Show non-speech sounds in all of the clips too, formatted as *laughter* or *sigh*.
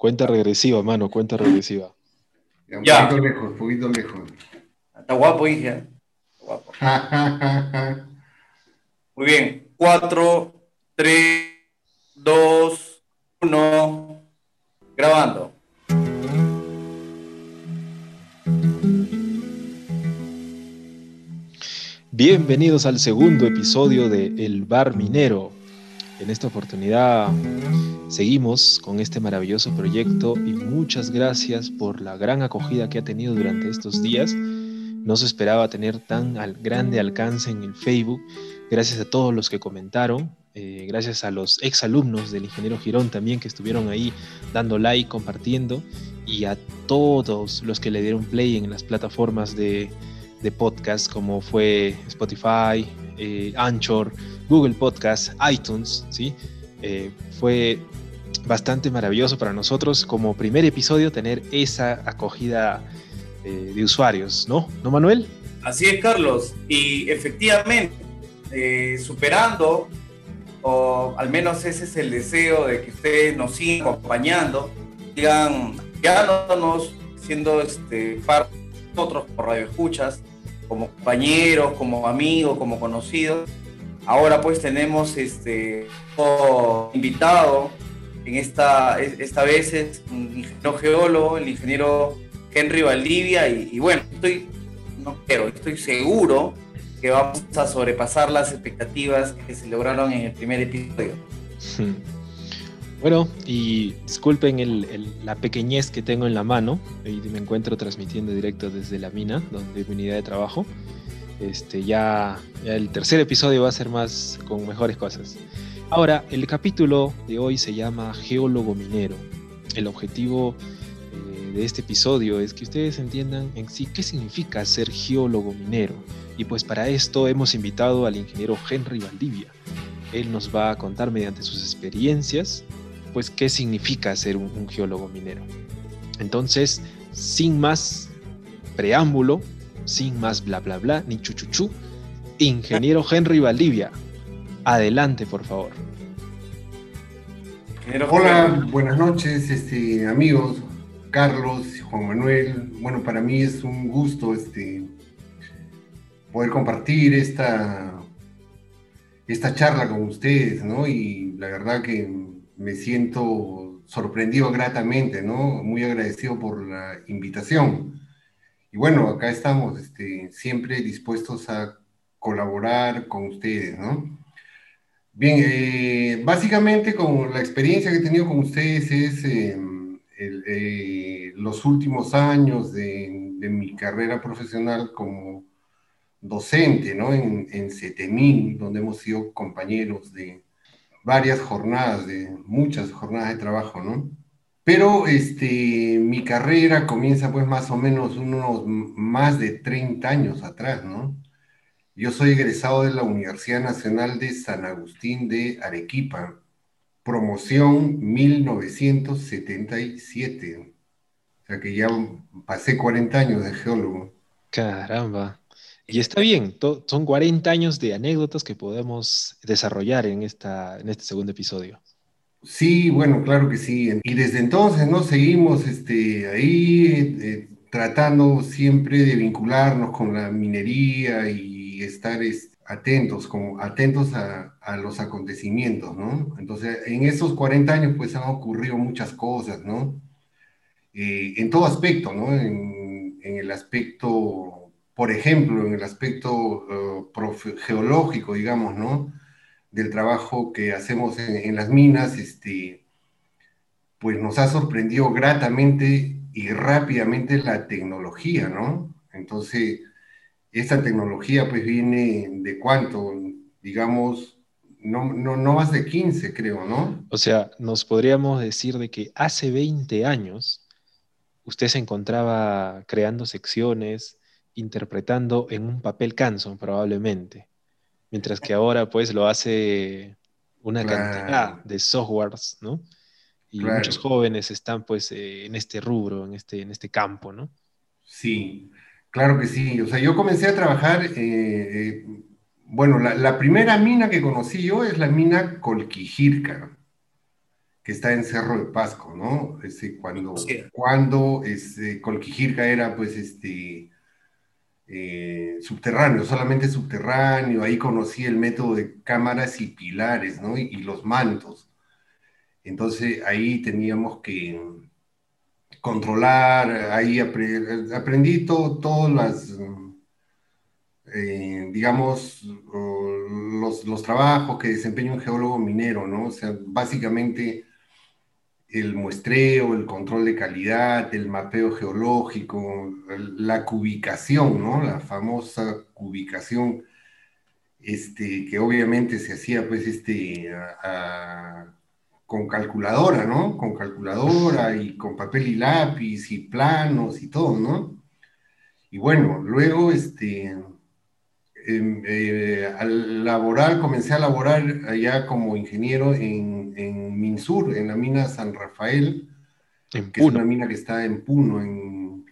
Cuenta regresiva, mano, cuenta regresiva. Un poquito lejos, un poquito lejos. Está guapo, hija. Guapo. *laughs* Muy bien. Cuatro, tres, dos, uno. Grabando. Bienvenidos al segundo episodio de El Bar Minero. En esta oportunidad seguimos con este maravilloso proyecto y muchas gracias por la gran acogida que ha tenido durante estos días. No se esperaba tener tan al grande alcance en el Facebook. Gracias a todos los que comentaron, eh, gracias a los exalumnos del ingeniero Girón también que estuvieron ahí dando like, compartiendo, y a todos los que le dieron play en las plataformas de, de podcast como fue Spotify, eh, Anchor, Google Podcast, iTunes, ¿sí? Eh, fue bastante maravilloso para nosotros como primer episodio tener esa acogida eh, de usuarios, ¿no? ¿No, Manuel? Así es, Carlos. Y efectivamente, superando, o al menos ese es el deseo de que ustedes nos sigan acompañando, sigan guiándonos, siendo este, parte de nosotros por radio escuchas, como compañeros, como amigos, como conocidos. Ahora pues tenemos este invitado, en esta, esta vez es un ingeniero geólogo, el ingeniero Henry Valdivia, y, bueno, estoy, no quiero, estoy seguro que vamos a sobrepasar las expectativas que se lograron en el primer episodio. Bueno, y disculpen la pequeñez que tengo en la mano, y me encuentro transmitiendo directo desde la mina, donde es mi unidad de trabajo. Este, ya, el tercer episodio va a ser más con mejores cosas. Ahora, el capítulo de hoy se llama Geólogo Minero. El objetivo eh, de este episodio es que ustedes entiendan en sí qué significa ser geólogo minero. Y pues para esto hemos invitado al ingeniero Henry Valdivia. Él nos va a contar mediante sus experiencias pues qué significa ser un, geólogo minero. Entonces, sin más preámbulo, sin más bla bla bla, ni chuchuchu, ingeniero Henry Valdivia, adelante por favor. Hola, buenas noches, este, amigos, Carlos, Juan Manuel. Bueno, para mí es un gusto este, poder compartir esta, esta charla con ustedes, ¿no? Y la verdad que me siento sorprendido gratamente, ¿no? Muy agradecido por la invitación. Y bueno, acá estamos este, siempre dispuestos a colaborar con ustedes, ¿no? Bien, eh, básicamente con la experiencia que he tenido con ustedes es em, eh, los últimos años de, mi carrera profesional como docente, ¿no? En, en CETEMIN, donde hemos sido compañeros de, varias jornadas, de muchas jornadas de trabajo, ¿no? Pero este, mi carrera comienza pues más o menos unos más de 30 años atrás, ¿no? Yo soy egresado de la Universidad Nacional de San Agustín de Arequipa, promoción 1977. O sea que ya pasé 40 años de geólogo. Caramba. Y está bien, son 40 años de anécdotas que podemos desarrollar en, esta, en este segundo episodio. Sí, bueno, claro que sí. Y desde entonces, ¿no? Seguimos este, ahí eh, tratando siempre de vincularnos con la minería y estar atentos, como atentos a, los acontecimientos, ¿no? Entonces, en esos 40 años, pues han ocurrido muchas cosas, ¿no? Eh, en todo aspecto, ¿no? En el aspecto por ejemplo, en el aspecto eh, geológico, digamos, ¿no? Del trabajo que hacemos en, las minas, este, pues nos ha sorprendido gratamente y rápidamente la tecnología, ¿no? Entonces, esta tecnología pues viene de cuánto, digamos, no, no, no, más de 15, creo, ¿no? O sea, nos podríamos decir de que hace 20 años usted se encontraba creando secciones, interpretando en un papel canson probablemente, mientras que *laughs* ahora pues lo hace una cantidad de softwares, ¿no? Y muchos jóvenes están pues eh, en este rubro, en este, en este campo, ¿no? Sí, claro que sí. O sea, yo comencé a trabajar, eh, eh, bueno, la, primera mina que conocí yo es la mina Colquijirca, que está en Cerro de Pasco, ¿no? Este, cuando cuando este, Colquijirca era, pues, este, eh, subterráneo, solamente subterráneo, ahí conocí el método de cámaras y pilares, ¿no? Y, los mantos. Entonces ahí teníamos que controlar, ahí aprendí todas las, eh, digamos, los, los, trabajos que desempeña un geólogo minero, ¿no? O sea, básicamente el muestreo, el control de calidad, el mapeo geológico, la cubicación, ¿no? La famosa cubicación, este, que obviamente se hacía, pues, este, con calculadora, ¿no? Con calculadora y con papel y lápiz y planos y todo, ¿no? Y bueno, luego, este, em, eh, al laborar, comencé a laborar allá como ingeniero en en Minsur, en la mina San Rafael, que es una mina que está en Puno,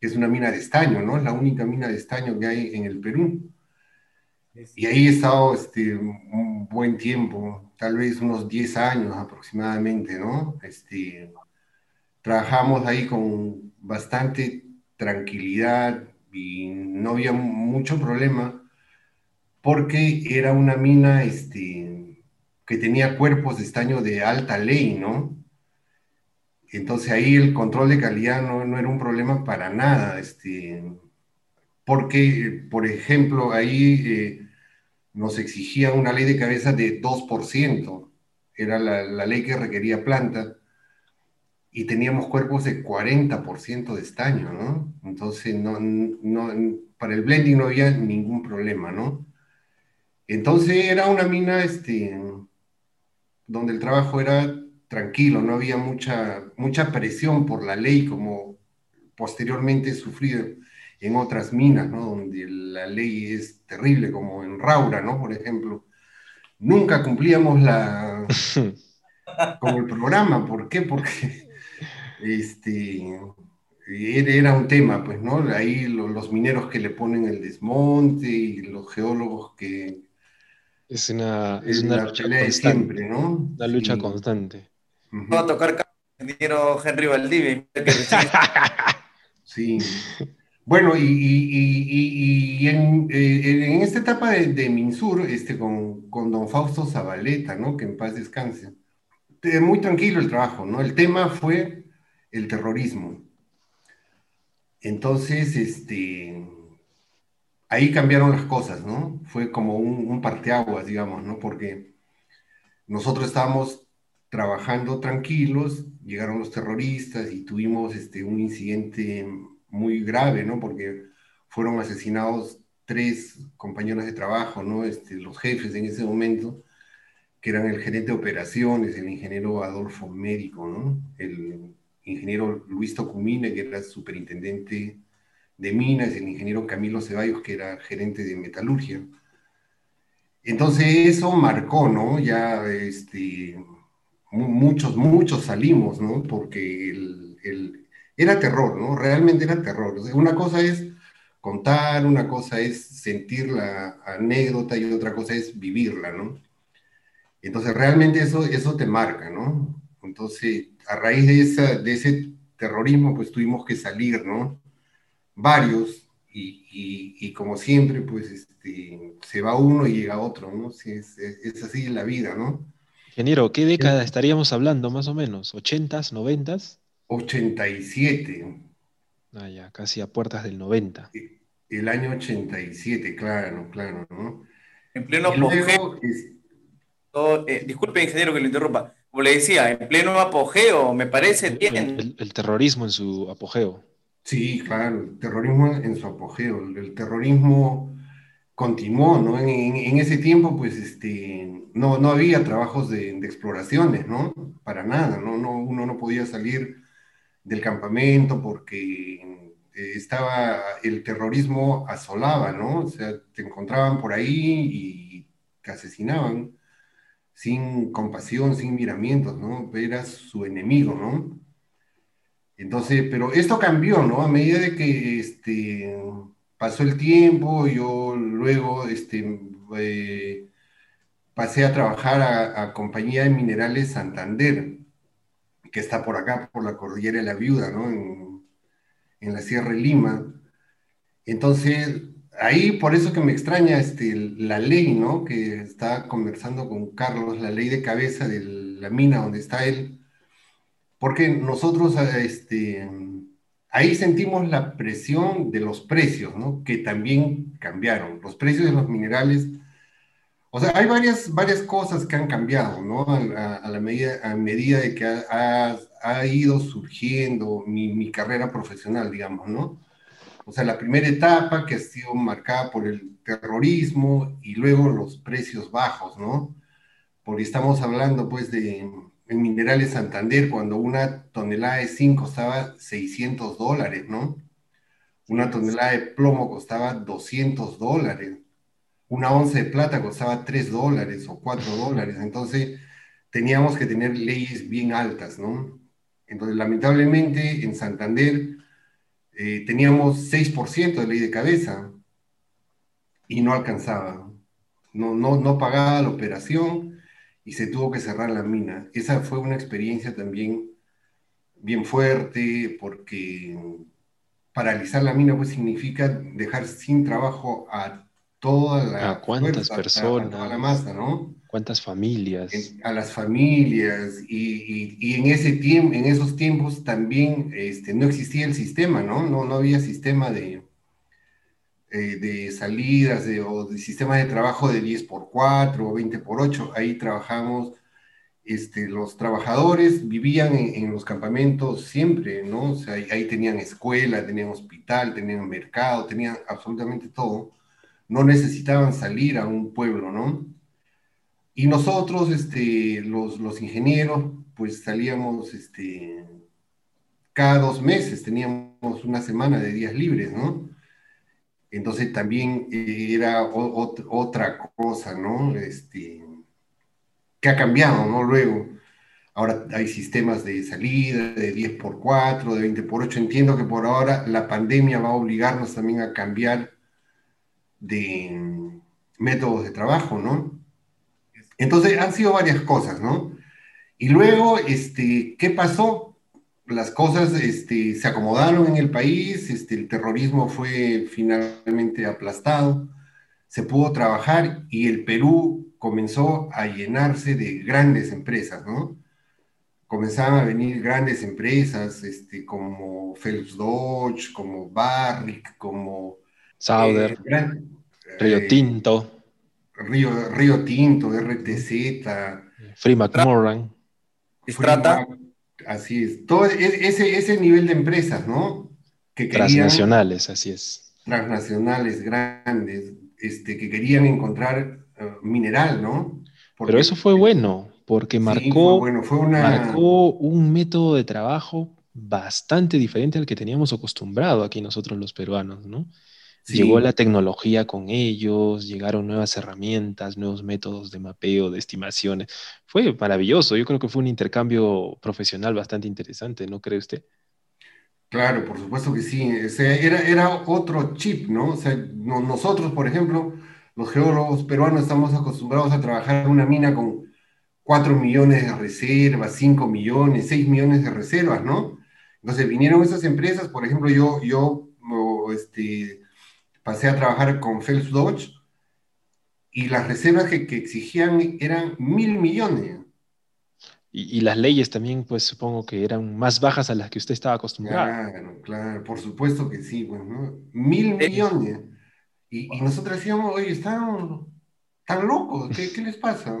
que es una mina de estaño, ¿no? Es la única mina de estaño que hay en el Perú. Y ahí he estado este, un buen tiempo, tal vez unos 10 años aproximadamente, ¿no? Este, trabajamos ahí con bastante tranquilidad y no había mucho problema porque era una mina este, que tenía cuerpos de estaño de alta ley, ¿no? Entonces ahí el control de calidad no, era un problema para nada, este, porque, por ejemplo, ahí eh, nos exigía una ley de cabeza de 2%, era la, ley que requería planta, y teníamos cuerpos de 40% de estaño, ¿no? Entonces, no, para el blending no había ningún problema, ¿no? Entonces era una mina, este, donde el trabajo era tranquilo, no había mucha, mucha presión por la ley como posteriormente he sufrido en otras minas, ¿no? donde la ley es terrible, como en Raura, ¿no? por ejemplo. Nunca cumplíamos la, *laughs* como el programa, ¿por qué? Porque este, era un tema, pues, ¿no? Ahí los mineros que le ponen el desmonte y los geólogos que, es una, es una lucha constante. Siempre, ¿no? Una lucha constante. Va a tocar ingeniero Henry Valdivia. *laughs* sí. Bueno, y, y, y, en, eh, en, esta etapa de, de Minsur, este, con, con, don Fausto Zabaleta, ¿no? Que en paz descanse. Muy tranquilo el trabajo, ¿no? El tema fue el terrorismo. Entonces, este, ahí cambiaron las cosas, ¿no? Fue como un, parteaguas, digamos, ¿no? Porque nosotros estábamos trabajando tranquilos, llegaron los terroristas y tuvimos este, un incidente muy grave, ¿no? Porque fueron asesinados tres compañeros de trabajo, ¿no? Este, los jefes en ese momento, que eran el gerente de operaciones, el ingeniero Adolfo Médico, ¿no? El ingeniero Luis Tocumine, que era superintendente de minas, el ingeniero Camilo Ceballos, que era gerente de metalurgia. Entonces eso marcó, ¿no? Ya este, muchos, muchos salimos, ¿no? Porque el, era terror, ¿no? Realmente era terror. una cosa es contar, una cosa es sentir la anécdota y otra cosa es vivirla, ¿no? Entonces realmente eso, eso te marca, ¿no? Entonces, a raíz de, esa, de ese terrorismo, pues tuvimos que salir, ¿no? Varios y, como siempre, pues este, se va uno y llega otro, ¿no? es, es, así la vida, ¿no? Ingeniero, ¿qué década estaríamos hablando más o menos? ¿80s, 90s? 87. Ah, ya, casi a puertas del 90. E, el año 87, claro, claro, ¿no? En pleno apogeo. Eh, disculpe, ingeniero, que lo interrumpa. Como le decía, en pleno apogeo, me parece bien. el terrorismo en su apogeo. Sí, claro, el terrorismo en su apogeo, el, terrorismo continuó, ¿no? En, ese tiempo, pues, este, no, no había trabajos de, exploraciones, ¿no? Para nada, ¿no? ¿no? Uno no podía salir del campamento porque eh, estaba, el terrorismo asolaba, ¿no? O sea, te encontraban por ahí y te asesinaban sin compasión, sin miramientos, ¿no? Eras su enemigo, ¿no? Entonces, pero esto cambió, ¿no? A medida de que este, pasó el tiempo, yo luego este, eh, pasé a trabajar a, Compañía de Minerales Santander, que está por acá, por la cordillera de la Viuda, ¿no? En, la Sierra de Lima. Entonces, ahí por eso que me extraña este, la ley, ¿no? Que está conversando con Carlos, la ley de cabeza de la mina donde está él, porque nosotros este, ahí sentimos la presión de los precios, ¿no? Que también cambiaron. Los precios de los minerales, o sea, hay varias, varias cosas que han cambiado, ¿no? A, la medida, a medida de que ha, ha, ido surgiendo mi, mi carrera profesional, digamos, ¿no? O sea, la primera etapa que ha sido marcada por el terrorismo y luego los precios bajos, ¿no? Porque estamos hablando, pues, de en Minerales Santander, cuando una tonelada de zinc costaba 600 dólares, ¿no? Una tonelada de plomo costaba 200 dólares. Una once de plata costaba 3 dólares o 4 dólares. Entonces, teníamos que tener leyes bien altas, ¿no? Entonces, lamentablemente, en Santander eh, teníamos 6% de ley de cabeza y no alcanzaba. No, no, no pagaba la operación y se tuvo que cerrar la mina. Esa fue una experiencia también bien fuerte porque paralizar la mina pues significa dejar sin trabajo a toda la ¿A cuántas personas? A, la masa, ¿no? ¿Cuántas familias? a las familias y, y, en ese tiempo, en esos tiempos también este, no existía el sistema, ¿no? No, no había sistema de, eh, de salidas de, o de sistemas de trabajo de 10 por 4 o 20 por 8. Ahí trabajamos, este, los trabajadores vivían en, los campamentos siempre, ¿no? O sea, ahí, tenían escuela, tenían hospital, tenían mercado, tenían absolutamente todo. No necesitaban salir a un pueblo, ¿no? Y nosotros, este, los, los ingenieros, pues salíamos este, cada dos meses, teníamos una semana de días libres, ¿no? Entonces también eh, era otra cosa, ¿no? Este, que ha cambiado, ¿no? Luego, ahora hay sistemas de salida, de 10 por 4, de 20 por 8. Entiendo que por ahora la pandemia va a obligarnos también a cambiar de mm, métodos de trabajo, ¿no? Entonces han sido varias cosas, ¿no? Y luego, este, ¿qué pasó? Las cosas este, se acomodaron en el país, este, el terrorismo fue finalmente aplastado, se pudo trabajar y el Perú comenzó a llenarse de grandes empresas, ¿no? Comenzaban a venir grandes empresas este, como Phelps Dodge, como Barrick, como... Sauder, eh, Río eh, Tinto. Río, Río Tinto, RTZ. Free McMorran. Strata. Así es. Todo e, ese, ese nivel de empresas, ¿no? Que transnacionales, así es. Transnacionales, grandes, este, que querían encontrar eh, mineral, ¿no? Pero eso fue bueno, porque marcó, bueno, fue marcó un método de trabajo bastante diferente al que teníamos acostumbrado aquí nosotros los peruanos, ¿no? Llegó la tecnología con ellos, llegaron nuevas herramientas, nuevos métodos de mapeo, de estimaciones. Fue maravilloso. Yo creo que fue un intercambio profesional bastante interesante, ¿no cree usted? Claro, por supuesto que sí. era, era otro chip, ¿no? O sea, nosotros, por ejemplo, los geólogos peruanos estamos acostumbrados a trabajar en una mina con 4 millones de reservas, 5 millones, 6 millones de reservas, ¿no? Entonces vinieron esas empresas, por ejemplo, yo, yo este, pasé a trabajar con Phelps Dodge y las reservas que, exigían eran mil millones. Y, las leyes también, pues supongo que eran más bajas a las que usted estaba acostumbrado. Claro, claro, por supuesto que sí, pues, ¿no? Mil eh, millones. Y, nosotros decíamos, oye, están tan locos, ¿qué, *laughs* les pasa?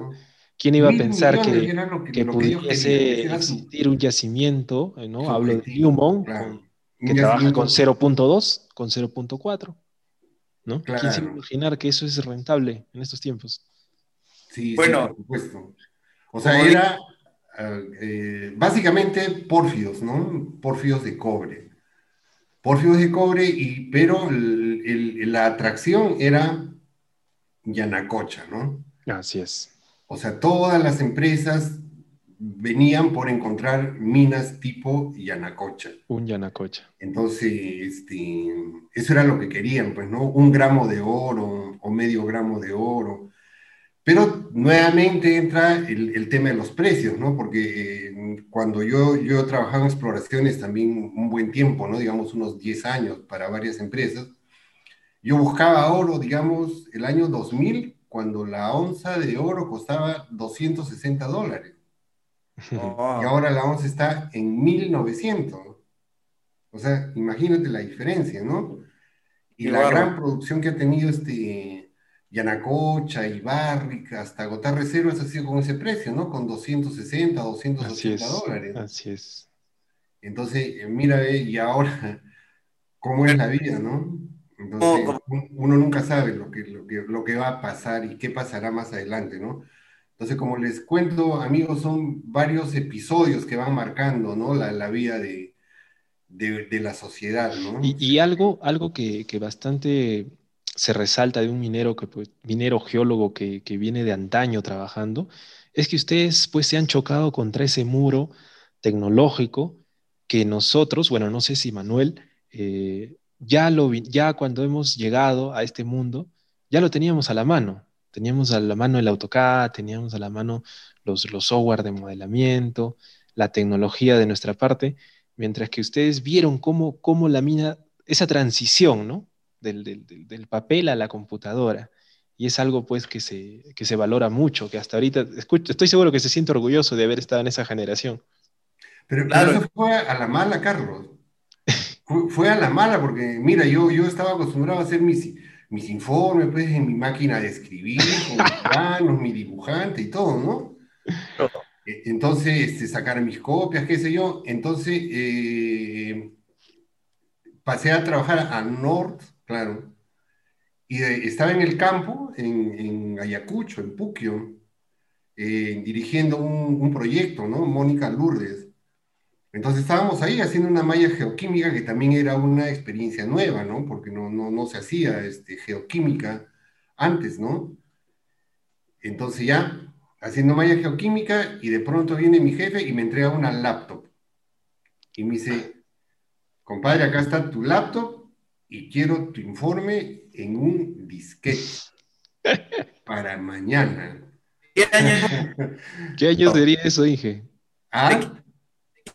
¿Quién iba a pensar que, que, pudiese existir un yacimiento, ¿no? Hablo de Newmont, que trabaja con 0.2, con 0.4. ¿no? ¿Quién se imaginar que eso es rentable en estos tiempos? Sí, bueno, por supuesto. O sea, era eh, básicamente pórfidos, ¿no? Pórfidos de cobre. Pórfidos de cobre, y, pero la atracción era Yanacocha, ¿no? Así es. O sea, todas las empresas venían por encontrar minas tipo Yanacocha. Un Yanacocha. Entonces, este, eso era lo que querían, pues, ¿no? Un gramo de oro o medio gramo de oro. Pero nuevamente entra el, tema de los precios, ¿no? Porque eh, cuando yo, yo he trabajado en exploraciones también un buen tiempo, ¿no? Digamos unos 10 años para varias empresas, yo buscaba oro, digamos, el año 2000, cuando la onza de oro costaba 260 dólares. *laughs* Y ahora la onza está en 1900. O sea, imagínate la diferencia, ¿no? Y la gran producción que ha tenido este Yanacocha, Ibarrica, hasta Gotar Reservas ha sido con ese precio, ¿no? Con 260, 280 dólares. Así es. Entonces, eh, mira, y ahora, *laughs* ¿cómo es la vida, no? Entonces, uno nunca sabe lo que, lo, que, lo que va a pasar y qué pasará más adelante, ¿no? Entonces, como les cuento, amigos, son varios episodios que van marcando, ¿no? La, la vida de, de, la sociedad, ¿no? Y, algo, algo que, que, bastante se resalta de un minero, que, pues, minero geólogo que, que, viene de antaño trabajando, es que ustedes pues se han chocado contra ese muro tecnológico que nosotros, bueno, no sé si Manuel, eh, ya, lo, ya cuando hemos llegado a este mundo, ya lo teníamos a la mano. Teníamos a la mano el AutoCAD, teníamos a la mano los, los software de modelamiento, la tecnología de nuestra parte, mientras que ustedes vieron cómo, cómo la mina, esa transición, ¿no? Del, papel a la computadora. Y es algo pues que se, que se valora mucho, que hasta ahorita, estoy seguro que se siente orgulloso de haber estado en esa generación. Pero, claro. eso fue a la mala, Carlos. Fue, a la mala, porque mira, yo, yo estaba acostumbrado a hacer mis, mis informes pues, en mi máquina de escribir, con *laughs* mis planos, mi dibujante y todo, ¿no? E, entonces, este, sacar mis copias, qué sé yo. Entonces, eh, pasé a trabajar a North, claro, y estaba en el campo, en, Ayacucho, en Puquio, eh, dirigiendo un, un, proyecto, ¿no? Mónica Lourdes. Entonces estábamos ahí haciendo una malla geoquímica que también era una experiencia nueva, ¿no? Porque no, no, no se hacía este, geoquímica antes, ¿no? Entonces ya haciendo malla geoquímica y de pronto viene mi jefe y me entrega una laptop. Y me dice, compadre, acá está tu laptop y quiero tu informe en un disquete *laughs* para mañana. ¿Qué año, *laughs* ¿Qué año sería eso, Inge? ¿Ah?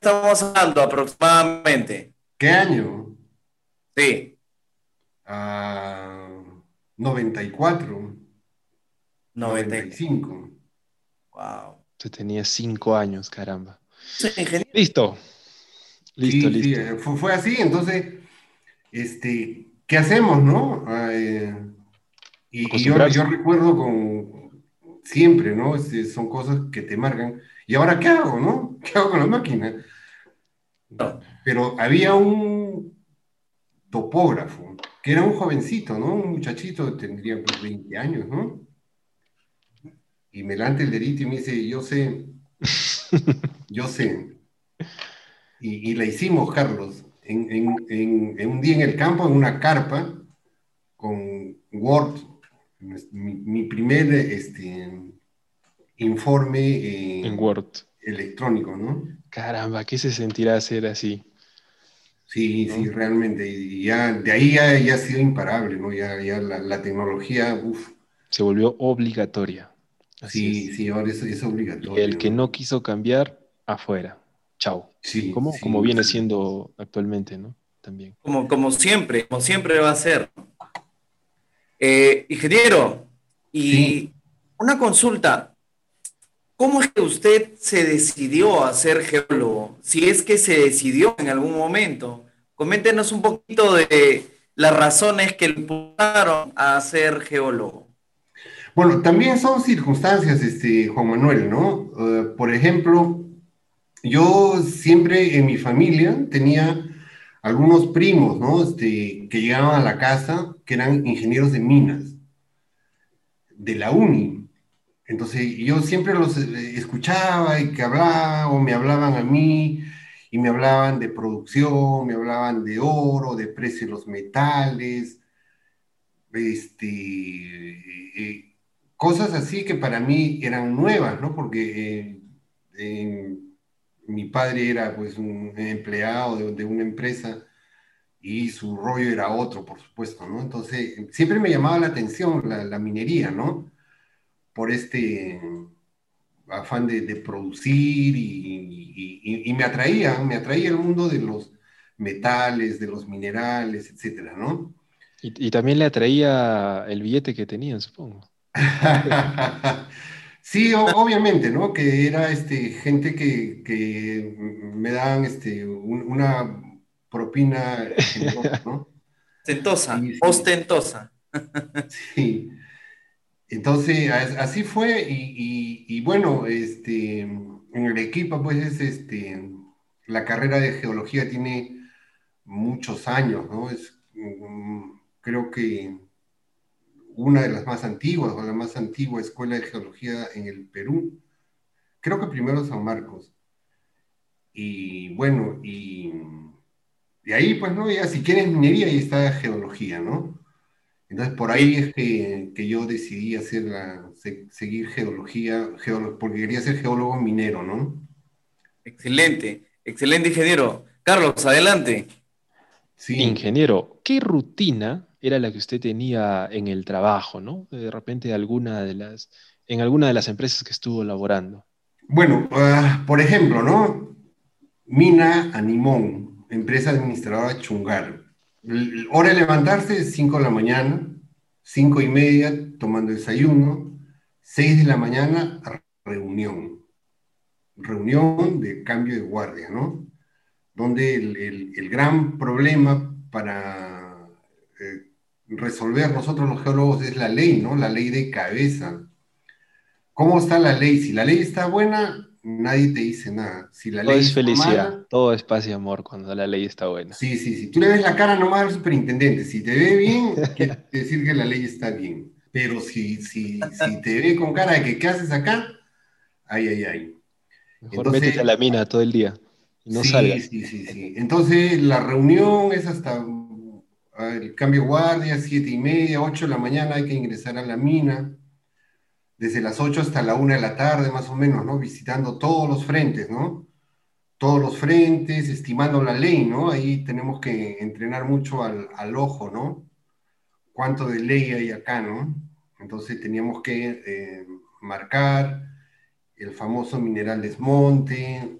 ¿Qué estamos hablando aproximadamente? ¿Qué año? Sí. Ah, 94. 95. Wow. Usted tenía cinco años, caramba. Sí, listo. Listo, listo. Sí, eh, fue, así, entonces, este, ¿qué hacemos, no? Eh, y, yo, recuerdo con siempre, ¿no? Este, son cosas que te marcan. ¿Y ahora qué hago, no? *laughs* ¿Qué hago con la máquina? Pero había un topógrafo, que era un jovencito, ¿no? Un muchachito, tendría pues 20 años, ¿no? y me lante el dedito y me dice, yo sé, *laughs* yo sé. Y, la hicimos, Carlos, en, un día en el campo, en una carpa, con Word, mi, primer este, informe eh, en Word electrónico, ¿no? Caramba, ¿qué se sentirá hacer así? Sí, sí, realmente. Y ya, de ahí ya, ha sido imparable, ¿no? Ya, ya la, la tecnología, uff. Se volvió obligatoria sí, sí, ahora es, obligatorio. Y el que no quiso cambiar, afuera. Chao. Sí, como, como viene siendo actualmente, ¿no? También. Como, como siempre, como siempre va a ser. Eh, ingeniero, y una consulta. ¿Cómo es que usted se decidió a ser geólogo? Si es que se decidió en algún momento. Coméntenos un poquito de las razones que le impulsaron a ser geólogo. Bueno, también son circunstancias, este, Juan Manuel, ¿no? Eh, por ejemplo, yo siempre en mi familia tenía algunos primos, ¿no? Este, que llegaban a la casa, que eran ingenieros de minas, de la uni. Entonces yo siempre los eh, escuchaba y que hablaban o me hablaban a mí y me hablaban de producción, me hablaban de oro, de precio de los metales, este, eh, cosas así que para mí eran nuevas, ¿no? Porque eh, mi padre era pues un empleado de, una empresa y su rollo era otro, por supuesto, ¿no? Entonces, siempre me llamaba la atención la, minería, ¿no? por este afán de, producir y, me atraía, me atraía el mundo de los metales, de los minerales, etcétera, ¿no? Y, también le atraía el billete que tenía, supongo. *laughs* sí, obviamente, ¿no? Que era este, gente que, me daban este, una propina generosa, *laughs* ¿no? Ostentosa, ostentosa. *laughs* sí. Entonces, así fue, y, bueno, este, en el equipo, pues, es, este, la carrera de geología tiene muchos años, ¿no? Es, mm, creo que una de las más antiguas, o la más antigua escuela de geología en el Perú. Creo que primero San Marcos. Y bueno, y, y ahí, pues, ¿no? Ya si quieres minería, ahí está geología, ¿no? Entonces, por ahí es que, yo decidí hacer la, seguir geología, porque quería ser geólogo minero, ¿no? Excelente, excelente ingeniero. Carlos, adelante. Sí. Ingeniero, ¿qué rutina era la que usted tenía en el trabajo, ¿no? De repente alguna de las, en alguna de las empresas que estuvo laborando. Bueno, ah, por ejemplo, ¿no? Mina Animón, empresa administradora Chungar hora de levantarse, 5 de la mañana, 5 y media, tomando desayuno, 6 de la mañana, reunión. Reunión de cambio de guardia, ¿no? Donde el, gran problema para eh, resolver nosotros los geólogos es la ley, ¿no? La ley de cabeza. ¿Cómo está la ley? Si la ley está buena, nadie te dice nada. Si la todo es felicidad, todo es paz y amor cuando la ley está buena. Sí, sí, sí. Tú le ves la cara nomás al superintendente. Si te ve bien, *laughs* quiere decir que la ley está bien. Pero si, si, si te ve con cara de que, ¿qué haces acá? Ay, ay, ay. Mejor Entonces, métete a la mina todo el día y no sí, Sí, sí, sí. Entonces, la reunión es hasta el cambio guardia, siete y media, ocho de la mañana hay que ingresar a la mina desde las 8 hasta la 1 de la tarde, más o menos, ¿no? Visitando todos los frentes, ¿no? Todos los frentes, estimando la ley, ¿no? Ahí tenemos que entrenar mucho al, ojo, ¿no? Cuánto de ley hay acá, ¿no? Entonces teníamos que eh, marcar el famoso mineral desmonte.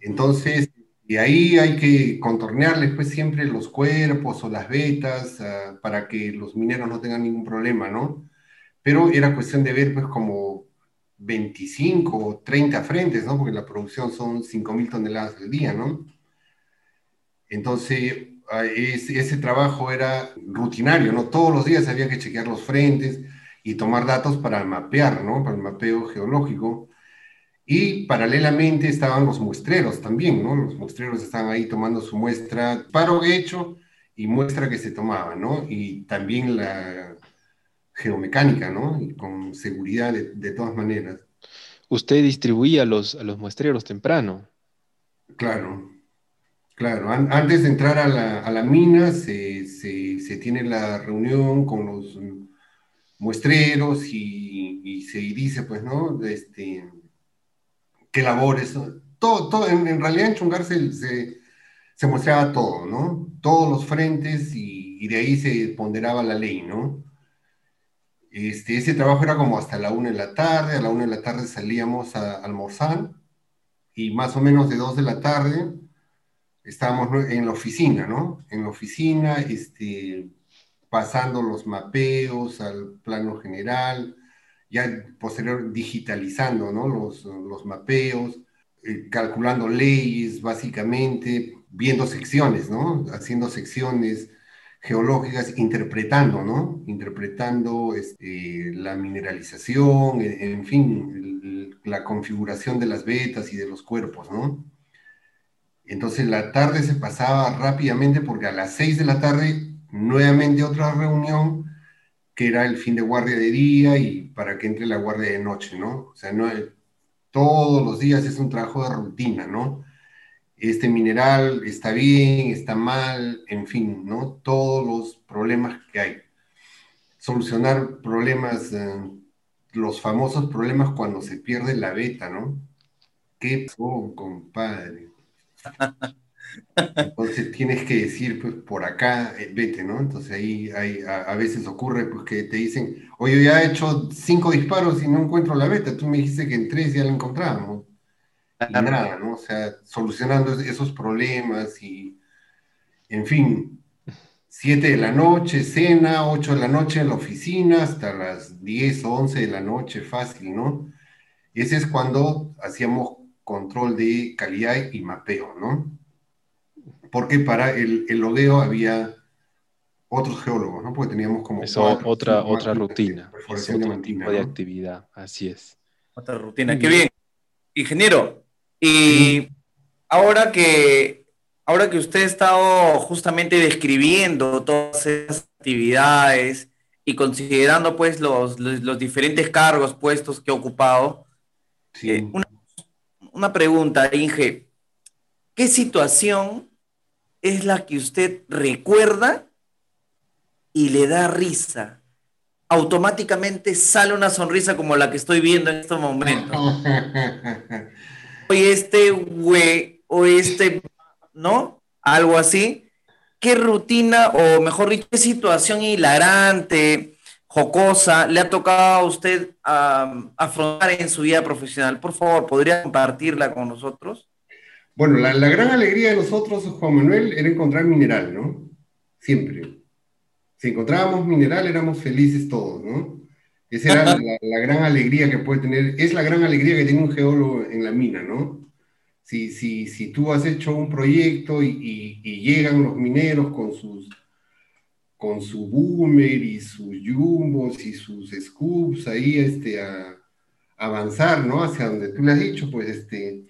Entonces, y ahí hay que contornearles pues siempre los cuerpos o las vetas ah, para que los mineros no tengan ningún problema, ¿no? Pero era cuestión de ver pues como 25 o 30 frentes, ¿no? Porque la producción son 5.000 toneladas al día, ¿no? Entonces, ese, trabajo era rutinario, ¿no? Todos los días había que chequear los frentes y tomar datos para mapear, ¿no? Para el mapeo geológico. Y paralelamente estaban los muestreros también, ¿no? Los muestreros estaban ahí tomando su muestra, paro hecho y muestra que se tomaba, ¿no? Y también la, geomecánica, ¿no? Y con seguridad de, todas maneras. Usted distribuía los, a los muestreros temprano. Claro, claro. antes de entrar a la, mina se, tiene la reunión con los muestreros y, se dice, pues, ¿no? Este, qué labores. Todo, todo, en, realidad en Chungar se, se, mostraba todo, ¿no? Todos los frentes y, y de ahí se ponderaba la ley, ¿no? Este, ese trabajo era como hasta la una de la tarde, a la una de la tarde salíamos a almorzar y más o menos de dos de la tarde estábamos en la oficina, ¿no? En la oficina, este, pasando los mapeos al plano general, ya posterior digitalizando, ¿no? Los, los mapeos, eh, calculando leyes, básicamente, viendo secciones, ¿no? Haciendo secciones geológicas, interpretando, ¿no? Interpretando este, la mineralización, en, fin, la configuración de las vetas y de los cuerpos, ¿no? Entonces la tarde se pasaba rápidamente porque a las seis de la tarde nuevamente otra reunión que era el fin de guardia de día y para que entre la guardia de noche, ¿no? O sea, no, todos los días es un trabajo de rutina, ¿no? Este mineral está bien, está mal, en fin, ¿no? Todos los problemas que hay. Solucionar problemas, eh, los famosos problemas cuando se pierde la beta, ¿no? ¿Qué pasó, compadre? Entonces tienes que decir, pues por acá, eh, vete, ¿no? Entonces ahí hay, a, veces ocurre pues que te dicen, oye, ya he hecho cinco disparos y no encuentro la beta, tú me dijiste que en tres ya la encontrábamos. Nada, ¿no? O sea, solucionando esos problemas y, en fin, siete de la noche, cena, ocho de la noche en la oficina, hasta las diez o once de la noche, fácil, ¿no? Ese es cuando hacíamos control de calidad y mapeo, ¿no? Porque para el, el logueo había otros geólogos, ¿no? Porque teníamos como... otra, otra rutina, es otro tipo de actividad, así es. Otra rutina, qué bien. Ingeniero, y ahora que, ahora que usted ha estado justamente describiendo todas esas actividades y considerando pues los, los, diferentes cargos, puestos que ha ocupado, eh, una una pregunta, Inge. ¿Qué situación es la que usted recuerda y le da risa? Automáticamente sale una sonrisa como la que estoy viendo en estos momentos. *laughs* Este güey, o este, ¿no? Algo así. ¿Qué rutina, o mejor dicho, qué situación hilarante, jocosa le ha tocado a usted afrontar en su vida profesional? Por favor, ¿podría compartirla con nosotros? Bueno, la, gran alegría de nosotros, Juan Manuel, era encontrar mineral, ¿no? Siempre. Si encontrábamos mineral, éramos felices todos, ¿no? Esa era la, gran alegría que puede tener, es la gran alegría que tiene un geólogo en la mina, ¿no? Si, si, si tú has hecho un proyecto y llegan los mineros con sus con su boomer y sus jumbos y sus scoops ahí este, a, avanzar, ¿no? Hacia donde tú le has dicho, pues, este,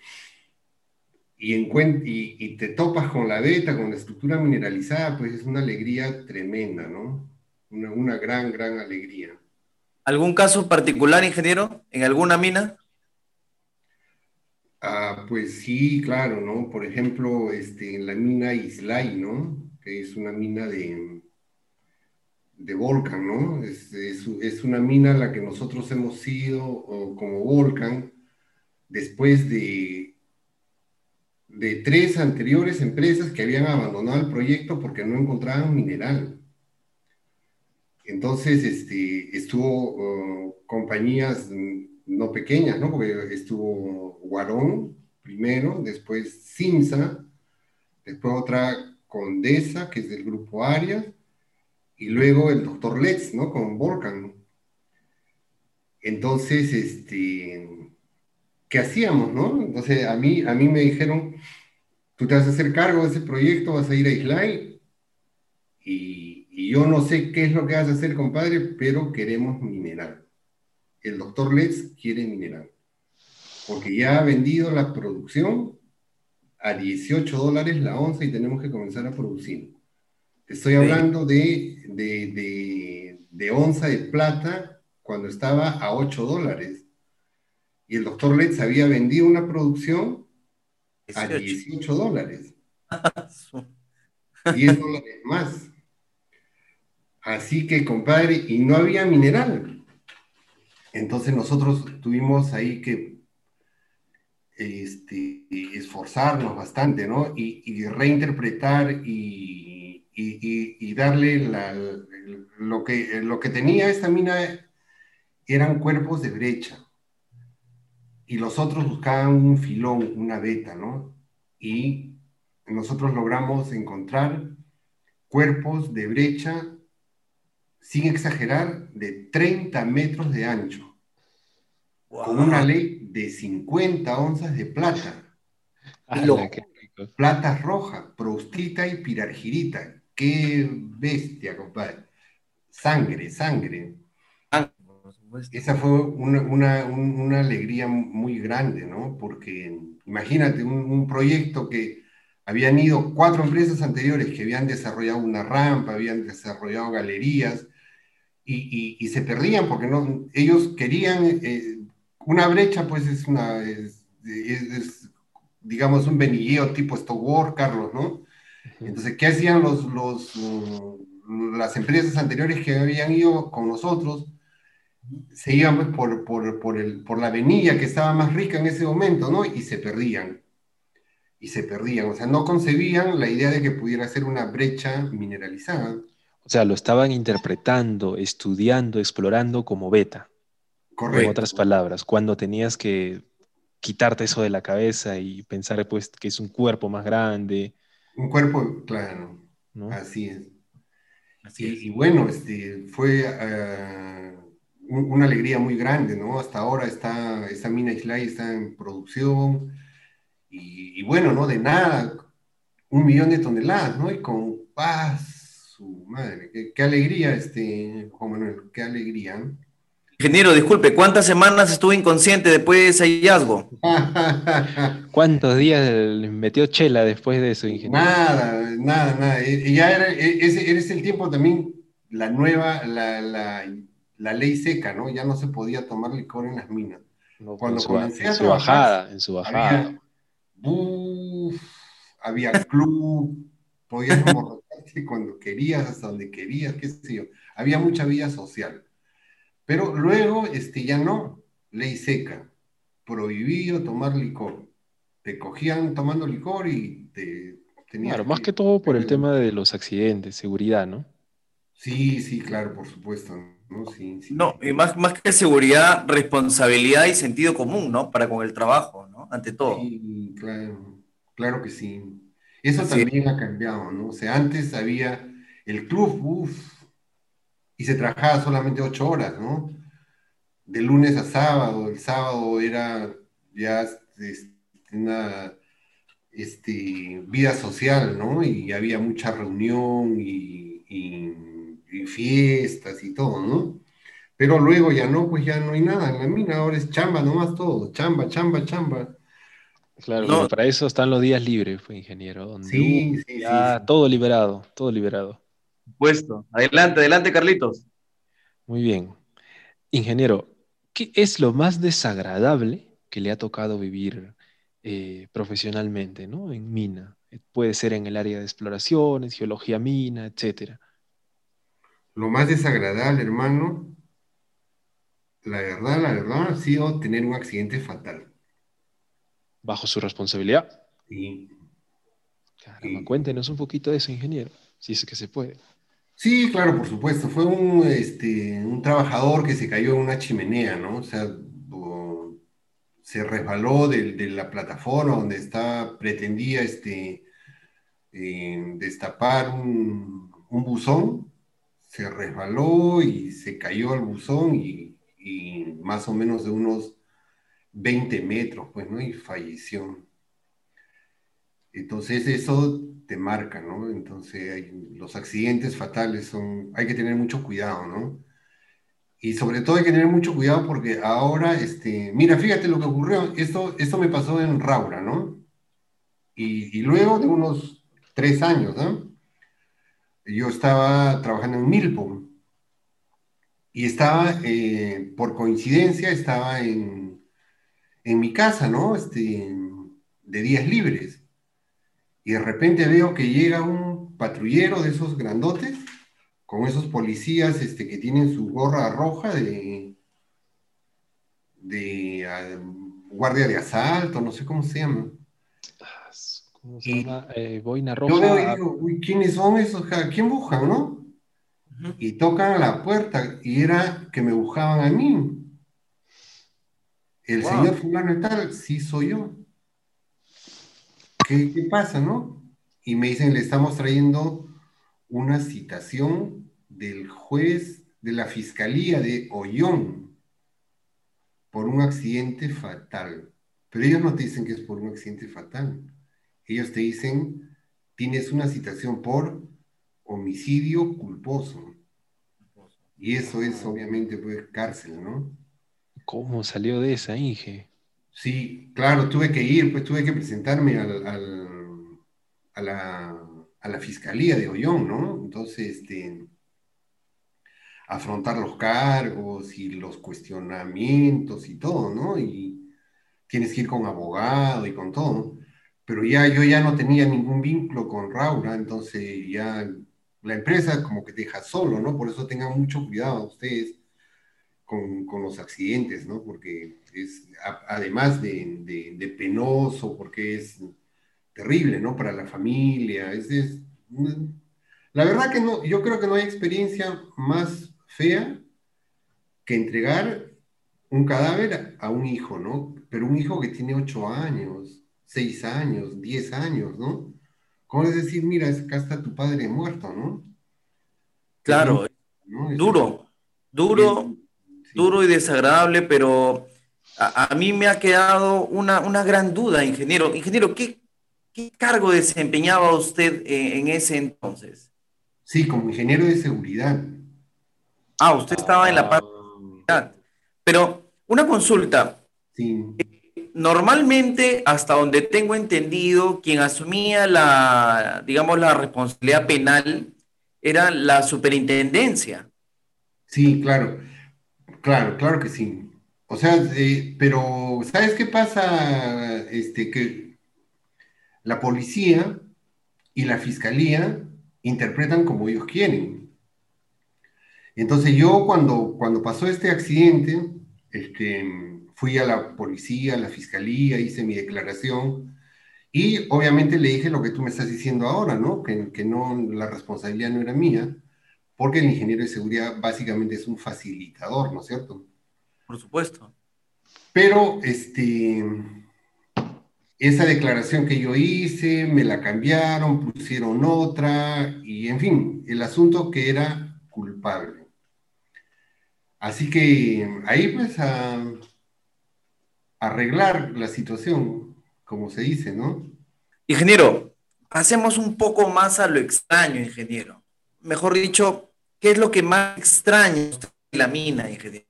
y, y, te topas con la beta, con la estructura mineralizada, pues es una alegría tremenda, ¿no? Una, una gran, gran alegría. ¿Algún caso particular, ingeniero, en alguna mina? Ah, pues sí, claro, ¿no? Por ejemplo, este, en la mina Islay, ¿no? Que es una mina de, de Volcan, ¿no? Es, es, una mina a la que nosotros hemos sido como Volcan después de, de tres anteriores empresas que habían abandonado el proyecto porque no encontraban mineral. Entonces, este, estuvo uh, compañías no pequeñas, ¿no? Porque estuvo Guarón primero, después Simsa, después otra Condesa, que es del grupo Arias, y luego el doctor Letts, ¿no? Con Volcan. Entonces, este, ¿qué hacíamos, no? Entonces, a mí, a mí me dijeron, tú te vas a hacer cargo de ese proyecto, vas a ir a Islay, y, y yo no sé qué es lo que vas a hacer, compadre, pero queremos mineral. El doctor Letts quiere mineral, porque ya ha vendido la producción a 18 dólares la onza y tenemos que comenzar a producir. Estoy hablando de, de, onza de plata cuando estaba a 8 dólares. Y el doctor Letts había vendido una producción a 18 dólares. *laughs* 10 dólares más. Así que, compadre, y no había mineral. Entonces nosotros tuvimos ahí que este, esforzarnos bastante, ¿no? y reinterpretar y darle lo, que, lo que tenía esta mina eran cuerpos de brecha. Y los otros buscaban un filón, una beta, ¿no? Y nosotros logramos encontrar cuerpos de brecha, sin exagerar, de 30 metros de ancho, con una ley de 50 onzas de plata. plata roja, proustita y pirargirita, Qué bestia, compadre. Sangre, sangre. Esa fue una, alegría muy grande, ¿no? Porque imagínate, un, proyecto que habían ido cuatro empresas anteriores que habían desarrollado una rampa, habían desarrollado galerías y, se perdían porque no, ellos querían, eh, una brecha pues es una, digamos un venilleo tipo Stoward, Carlos, ¿no? Entonces, ¿qué hacían los, los, las empresas anteriores que habían ido con nosotros? Se iban pues, por, por, por, el, por la avenida que estaba más rica en ese momento, ¿no? Y se perdían. y se perdían. O sea, no concebían la idea de que pudiera ser una brecha mineralizada. O sea, lo estaban interpretando, estudiando, explorando como beta. Correcto. En otras palabras, cuando tenías que quitarte eso de la cabeza y pensar pues que es un cuerpo más grande. Un cuerpo, claro. Así es. Así Y, bueno, este, fue ah, una alegría muy grande, ¿no? Hasta ahora está, esta mina Islay está en producción y, bueno, ¿no? De nada, un millón de toneladas, ¿no? Y con paz, madre, qué, alegría, este, Juan Manuel, qué alegría. Ingeniero, disculpe, ¿cuántas semanas estuvo inconsciente después de ese hallazgo? *laughs* ¿Cuántos días metió chela después de eso, ingeniero? Nada, nada, nada. Y ya era, e, ese, ese el tiempo también, la nueva, la, la, la, ley seca, ¿no? Ya no se podía tomar licor en las minas. Cuando su, comencé en su bajada, en su bajada. Había, había club, podías cuando querías, hasta donde querías, qué sé yo. Había mucha vida social. Pero luego este, ya no, ley seca, prohibido tomar licor. Te cogían tomando licor y te tenían. Claro, más que todo por el tema de los accidentes, seguridad, ¿no? Sí, sí, claro, por supuesto. No, sí, no y más, más que seguridad, responsabilidad y sentido común, ¿no? Para con el trabajo, ¿no? Ante todo. Sí, claro, claro que sí. Eso también ha cambiado, ¿no? O sea, antes había el club, uff, y se trabajaba solamente ocho horas, ¿no? De lunes a sábado, el sábado era ya este, una este, vida social, ¿no? Y había mucha reunión y, fiestas y todo, ¿no? Pero luego ya no, pues ya no hay nada en la mina, ahora es chamba nomás todo, chamba, chamba, chamba. Claro, para eso están los días libres, fue ingeniero, donde sí, sí, ya todo liberado, todo liberado supuesto. Adelante, adelante, Carlitos. Muy bien. Ingeniero, ¿qué es lo más desagradable que le ha tocado vivir eh, profesionalmente, ¿no? En mina. Puede ser en el área de exploraciones, geología mina, etcétera. Lo más desagradable, hermano, la verdad, la verdad, ha sido tener un accidente fatal. ¿Bajo su responsabilidad? Sí. Caramba, cuéntenos un poquito de eso, ingeniero, si es que se puede. Sí, claro, por supuesto. Fue un, este, un trabajador que se cayó en una chimenea, ¿no? O sea, se resbaló de, la plataforma donde estaba, pretendía este, eh, destapar un, buzón, se resbaló y se cayó al buzón y, más o menos de unos 20 metros, pues, ¿no? Y falleció. Entonces eso te marca, ¿no? Entonces los accidentes fatales son, hay que tener mucho cuidado, ¿no? Y sobre todo hay que tener mucho cuidado porque ahora, este, mira, fíjate lo que ocurrió, esto, esto me pasó en Raura, ¿no? Y, luego de unos tres años, ¿no? Yo estaba trabajando en Milpo y estaba, eh, por coincidencia, estaba en, en mi casa, ¿no? Este, de días libres y de repente veo que llega un patrullero de esos grandotes, con esos policías este, que tienen su gorra roja de, de ah, guardia de asalto, no sé cómo se llama. ¿Cómo se llama? Eh, boina roja. Yo veo y digo, uy, ¿quiénes son esos? ¿A quién buscan, no? Y tocan a la puerta y era que me buscaban a mí. El señor fulano y tal, sí soy yo. ¿qué, pasa, no? Y me dicen, le estamos trayendo una citación del juez de la Fiscalía de Ollón por un accidente fatal. Pero ellos no te dicen que es por un accidente fatal. Ellos te dicen, tienes una citación por homicidio culposo. Y eso es obviamente pues cárcel, ¿no? ¿Cómo salió de esa, Inge? Sí, claro, tuve que ir, pues tuve que presentarme a, la, fiscalía de Ollón, ¿no? Entonces, este, afrontar los cargos y los cuestionamientos y todo, ¿no? Y tienes que ir con abogado y con todo. Pero ya yo ya no tenía ningún vínculo con Raura, entonces ya la empresa como que te deja solo, ¿no? Por eso tengan mucho cuidado ustedes con, los accidentes, ¿no? Porque es, además de, penoso, porque es terrible, ¿no? Para la familia. Es, es, la verdad que no, yo creo que no hay experiencia más fea que entregar un cadáver a un hijo, ¿no? Pero un hijo que tiene ocho años, seis años, diez años, ¿no? ¿Cómo es decir, mira, acá está tu padre muerto, ¿no? Claro, duro, duro, duro y desagradable, pero a, mí me ha quedado una, una, gran duda, ingeniero. Ingeniero, ¿qué, qué cargo desempeñaba usted en, ese entonces? Sí, como ingeniero de seguridad. Ah, usted estaba en la parte pero una consulta. Normalmente, hasta donde tengo entendido, quien asumía la, digamos, la responsabilidad penal era la superintendencia. Sí, claro. Claro, claro que sí. O sea, pero ¿sabes qué pasa? Este, que la policía y la fiscalía interpretan como ellos quieren. Entonces yo cuando, cuando pasó este accidente, este, fui a la policía, a la fiscalía, hice mi declaración y obviamente le dije lo que tú me estás diciendo ahora, ¿no? Que, que no, la responsabilidad no era mía, porque el ingeniero de seguridad básicamente es un facilitador, ¿no es cierto? Por supuesto. Pero este, esa declaración que yo hice, me la cambiaron, pusieron otra, y en fin, el asunto que era culpable. Así que ahí pues a arreglar la situación, como se dice, ¿no? Ingeniero, hacemos un poco más a lo extraño, ingeniero. Mejor dicho, ¿qué es lo que más extraña usted en la mina, ingeniero?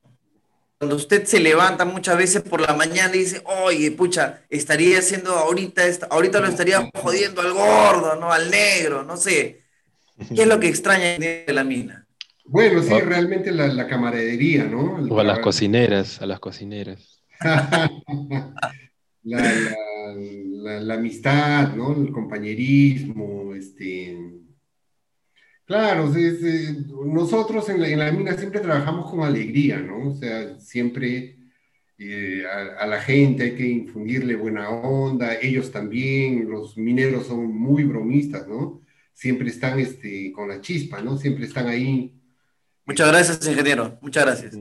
Cuando usted se levanta muchas veces por la mañana y dice, oye, pucha, estaría haciendo ahorita, ahorita lo estaría jodiendo al gordo, ¿no? Al negro, no sé. ¿Qué es lo que extraña de la mina? Bueno, sí, realmente la, camaradería, ¿no? o a las cocineras, a las cocineras. *laughs* la, amistad, ¿no? El compañerismo, este... Claro, nosotros en la, mina siempre trabajamos con alegría, ¿no? O sea, siempre eh, a, la gente hay que infundirle buena onda, ellos también, los mineros son muy bromistas, ¿no? Siempre están este, con la chispa, ¿no? Siempre están ahí Muchas gracias, ingeniero. Muchas gracias.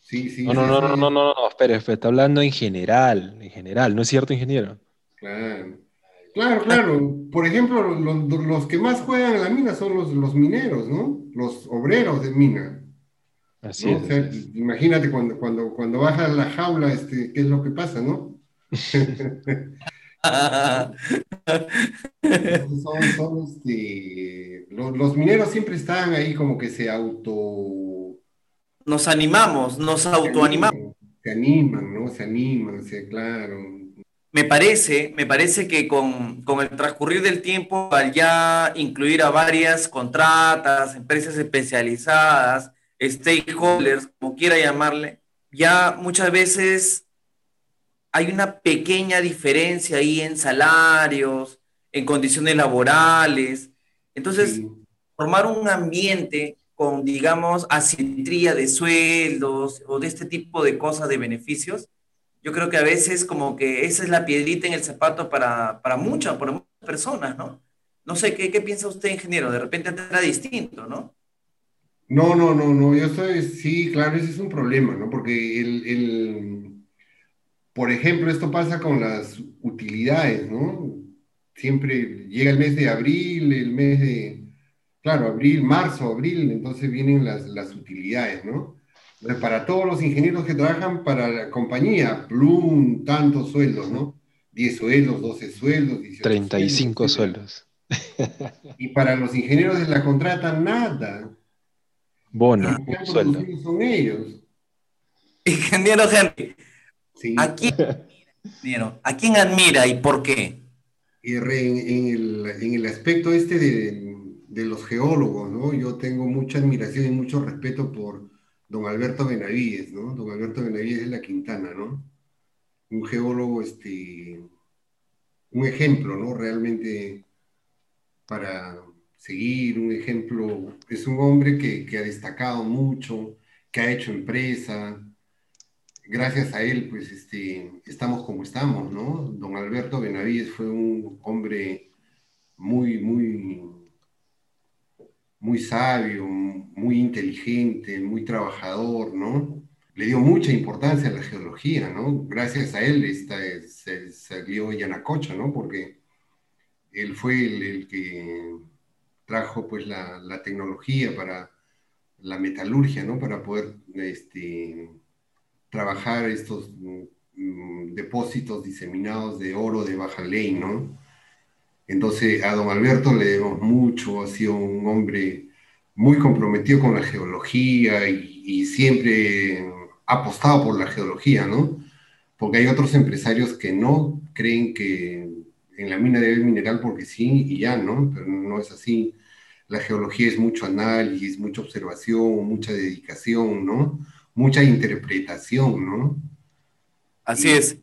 Sí, sí. No, no, no, no, no, no, no, espera, está hablando en general, en general, ¿no es cierto, ingeniero? Claro. Claro, claro. Por ejemplo, los, que más juegan en la mina son los, los mineros, ¿no? Los obreros de mina. Así, es, Imagínate cuando, cuando, cuando baja la jaula, este, ¿qué es lo que pasa, no? *laughs* son, este, los, mineros siempre están ahí como que se auto... Nos animamos, nos autoanimamos. Se animan, ¿no? Se animan, se, claro. Me parece, me parece que con, con, el transcurrir del tiempo, al ya incluir a varias contratas, empresas especializadas, stakeholders, como quiera llamarle, ya muchas veces hay una pequeña diferencia ahí en salarios, en condiciones laborales. Entonces, formar un ambiente con, digamos, asimetría de sueldos o de este tipo de cosas, de beneficios, yo creo que a veces como que esa es la piedrita en el zapato para, para muchas, para muchas personas, ¿no? No sé, ¿qué, ¿qué piensa usted, ingeniero? De repente era distinto, ¿no? No, no, no, no, yo estoy, sí, claro, ese es un problema, ¿no? Porque el, el por ejemplo, esto pasa con las utilidades, ¿no? Siempre llega el mes de abril, el mes de, claro, abril, marzo, abril, entonces vienen las, las utilidades, ¿no? Para todos los ingenieros que trabajan para la compañía, Plum, tantos sueldos, ¿no? 10 sueldos, 12 sueldos, 35 sueldos. Y para los ingenieros de la contrata, nada. Bono, sueldo. Son ellos. Ingeniero Henry, ¿A, quién, admira y por qué? En, el, aspecto este de, los geólogos, ¿no? Yo tengo mucha admiración y mucho respeto por don Alberto Benavides, ¿no? Don Alberto Benavides de la Quintana, ¿no? Un geólogo, este, un ejemplo, ¿no? Realmente para seguir, un ejemplo, es un hombre que, ha destacado mucho, que ha hecho empresa, gracias a él, pues este, estamos como estamos, ¿no? Don Alberto Benavides fue un hombre muy, muy, muy sabio, muy inteligente, muy trabajador, ¿no? Le dio mucha importancia a la geología, ¿no? Gracias a él esta, se salió Yanacocha, ¿no? Porque él fue el, que trajo pues la, tecnología para la metalurgia, ¿no? Para poder este, trabajar estos mm, depósitos diseminados de oro de baja ley, ¿no? Entonces a don Alberto le debemos mucho, ha sido un hombre muy comprometido con la geología y, siempre ha apostado por la geología, ¿no? Porque hay otros empresarios que no creen que en la mina debe mineral porque sí y ya, ¿no? Pero no es así. La geología es mucho análisis, mucha observación, mucha dedicación, ¿no? mucha interpretación, ¿no? Así es.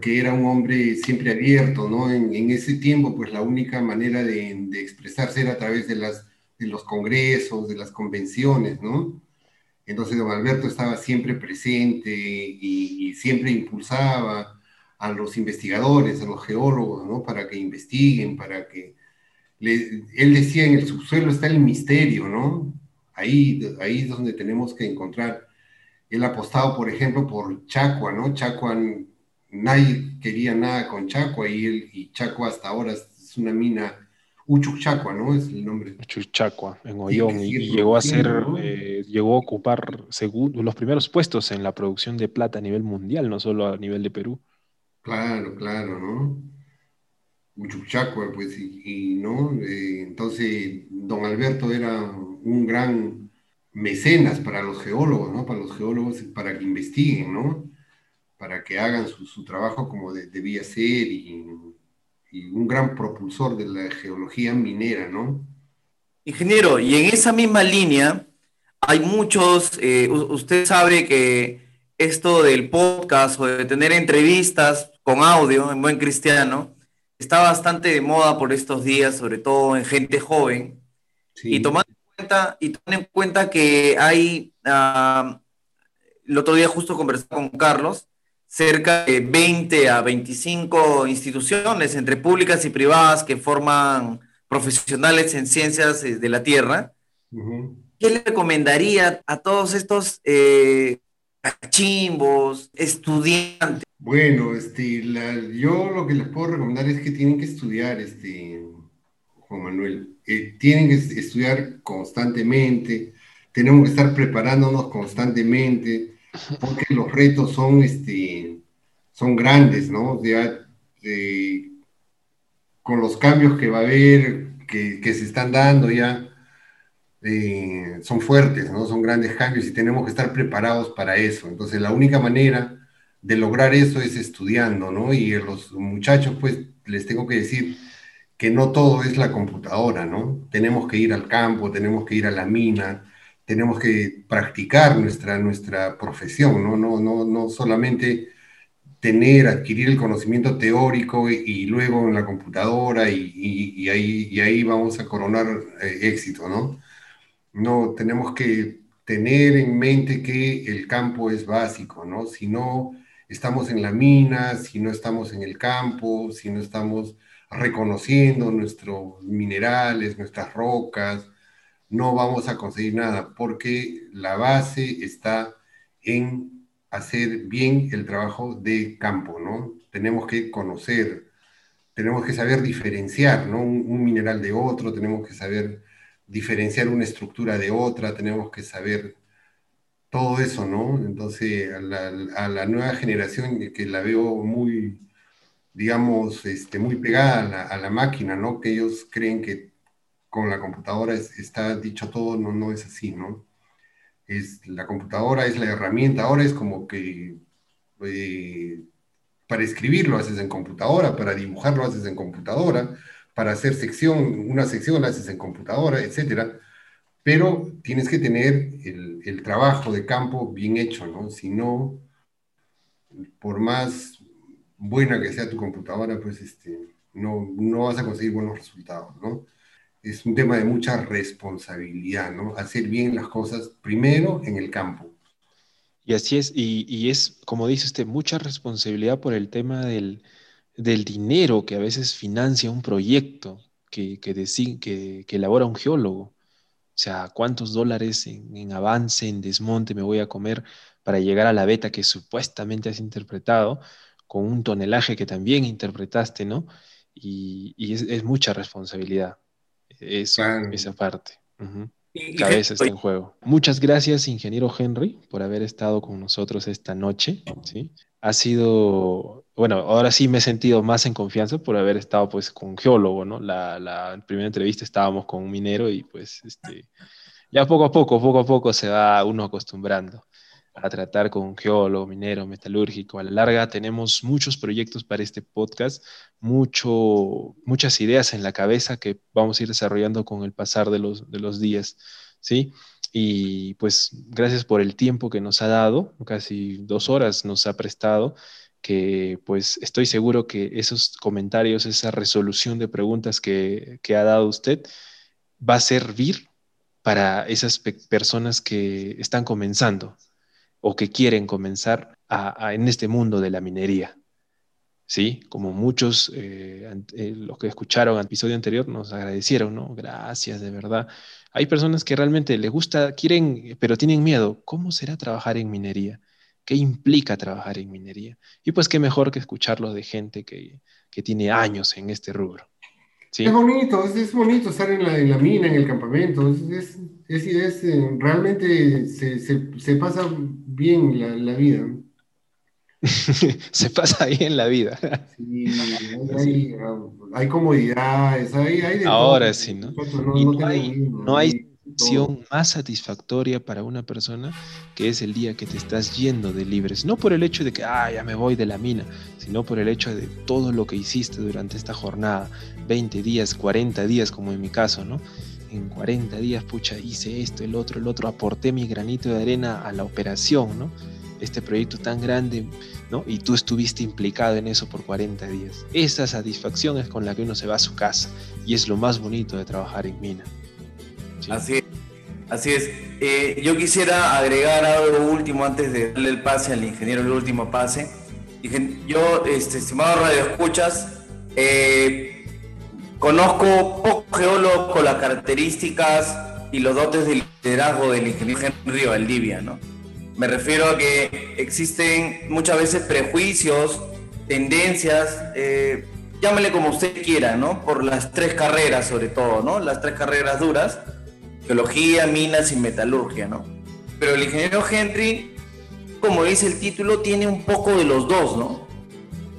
Que era un hombre siempre abierto, ¿no? En, ese tiempo, pues la única manera de, expresarse era a través de, las, de los congresos, de las convenciones, ¿no? Entonces don Alberto estaba siempre presente y, siempre impulsaba a los investigadores, a los geólogos, ¿no? Para que investiguen, para que... él decía, en el subsuelo está el misterio, ¿no? Ahí, ahí es donde tenemos que encontrar. Él apostado, por ejemplo, por Chacua, ¿no? Chacua, nadie quería nada con Chacua y, él, y Chacua hasta ahora es una mina, Uchuchacua, ¿no? Es el nombre. Uchuchacua, en Ollón, y, llegó a ser, eh, llegó a ocupar los primeros puestos en la producción de plata a nivel mundial, no solo a nivel de Perú. Claro, claro, ¿no? Uchuchacua, pues, y, ¿no? Eh, entonces, don Alberto era un gran mecenas para los geólogos, ¿no? Para los geólogos, para que investiguen, ¿no? Para que hagan su, trabajo como debía ser y, un gran propulsor de la geología minera, ¿no? Ingeniero, y en esa misma línea hay muchos, eh, usted sabe que esto del podcast o de tener entrevistas con audio en buen cristiano está bastante de moda por estos días, sobre todo en gente joven. Y tomando y ten en cuenta que hay, uh, el otro día justo conversé con Carlos, cerca de 20 a 25 instituciones entre públicas y privadas que forman profesionales en ciencias eh, de la Tierra. ¿Qué le recomendaría a todos estos eh, chimbos, estudiantes? Bueno, este, yo lo que les puedo recomendar es que tienen que estudiar, este, Juan Manuel. Eh, tienen que estudiar constantemente, tenemos que estar preparándonos constantemente, porque los retos son, este, son grandes, ¿no? Ya, eh, con los cambios que va a haber, que, se están dando ya, eh, son fuertes, ¿no? Son grandes cambios y tenemos que estar preparados para eso. Entonces, la única manera de lograr eso es estudiando, ¿no? Y a los muchachos, pues, les tengo que decir, que no todo es la computadora, ¿no? Tenemos que ir al campo, tenemos que ir a la mina, tenemos que practicar nuestra, nuestra profesión, ¿no? No, no, no solamente tener, adquirir el conocimiento teórico y, luego en la computadora y, ahí, y ahí vamos a coronar eh, éxito, ¿no? No, tenemos que tener en mente que el campo es básico, ¿no? Si no estamos en la mina, si no estamos en el campo, si no estamos reconociendo nuestros minerales, nuestras rocas, no vamos a conseguir nada, porque la base está en hacer bien el trabajo de campo, ¿no? Tenemos que conocer, tenemos que saber diferenciar, ¿no? Un, mineral de otro, tenemos que saber diferenciar una estructura de otra, tenemos que saber todo eso, ¿no? Entonces, a la, a la nueva generación que la veo muy, digamos, este, muy pegada a la, máquina, ¿no? Que ellos creen que con la computadora está dicho todo, no, no es así, ¿no? Es, la computadora es la herramienta, ahora es como que eh, para escribir lo haces en computadora, para dibujar lo haces en computadora, para hacer sección, una sección la haces en computadora, etcétera, pero tienes que tener el, el trabajo de campo bien hecho, ¿no? Si no, por más buena que sea tu computadora, pues este, no, no vas a conseguir buenos resultados, ¿no? Es un tema de mucha responsabilidad, ¿no? Hacer bien las cosas primero en el campo. Y así es, y, es, como dice usted, mucha responsabilidad por el tema del, dinero que a veces financia un proyecto que, que, que, elabora un geólogo. O sea, cuántos dólares en, en, avance, en desmonte me voy a comer para llegar a la beta que supuestamente has interpretado, con un tonelaje que también interpretaste, ¿no? Y, es, mucha responsabilidad eso, esa parte. Cabeza está en juego. Muchas gracias, ingeniero Henry, por haber estado con nosotros esta noche. ¿sí? Ha sido, bueno, ahora sí me he sentido más en confianza por haber estado pues con un geólogo, ¿no? La, la primera entrevista estábamos con un minero y pues este, ya poco a poco, poco a poco se va uno acostumbrando a tratar con geólogo, minero, metalúrgico. A la larga tenemos muchos proyectos para este podcast, mucho, muchas ideas en la cabeza que vamos a ir desarrollando con el pasar de los, de los días, ¿sí? Y pues gracias por el tiempo que nos ha dado, casi dos horas nos ha prestado, que pues estoy seguro que esos comentarios, esa resolución de preguntas que, que ha dado usted va a servir para esas personas que están comenzando, o que quieren comenzar en este mundo de la minería. ¿Sí? Como muchos, eh, eh, los que escucharon el episodio anterior nos agradecieron, ¿no? Gracias, de verdad. Hay personas que realmente les gusta, quieren, pero tienen miedo. ¿Cómo será trabajar en minería? ¿Qué implica trabajar en minería? Y pues qué mejor que escucharlo de gente que, que tiene años en este rubro. Es bonito, es, bonito estar en la, mina, en el campamento. Eh, realmente se, se, se, pasa bien la, la vida. *laughs* se pasa bien la vida. sí, hay, *laughs* hay, comodidades, hay, hay Ahora sí, ¿no? y no, hay, no hay más satisfactoria para una persona que es el día que te estás yendo de libres. No por el hecho de que, ah, ya me voy de la mina, sino por el hecho de todo lo que hiciste durante esta jornada. 20 días, 40 días, como en mi caso, ¿no? En 40 días, pucha, hice esto, el otro, el otro, aporté mi granito de arena a la operación, ¿no? Este proyecto tan grande, ¿no? Y tú estuviste implicado en eso por 40 días. Esa satisfacción es con la que uno se va a su casa y es lo más bonito de trabajar en mina. Así es. Así es. Eh, yo quisiera agregar algo último antes de darle el pase al ingeniero, el último pase. Yo, este, estimado Radio Escuchas, eh, conozco poco geólogo con las características y los dotes de liderazgo del ingeniero Henry Valdivia, ¿no? Me refiero a que existen muchas veces prejuicios, tendencias, eh, llámele como usted quiera, ¿no? Por las tres carreras sobre todo, ¿no? Las tres carreras duras geología, minas y metalurgia, ¿no? Pero el ingeniero Henry, como dice el título, tiene un poco de los dos, ¿no?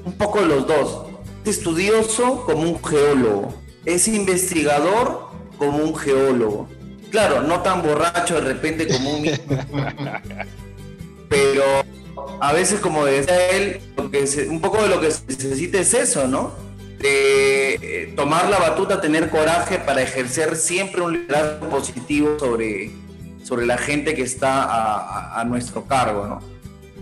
Un poco de los dos. Es estudioso como un geólogo, es investigador como un geólogo. Claro, no tan borracho de repente como un... *laughs* pero a veces, como decía él, un poco de lo que se necesita es eso, ¿no? de eh, tomar la batuta, tener coraje para ejercer siempre un liderazgo positivo sobre, sobre la gente que está a, nuestro cargo, ¿no?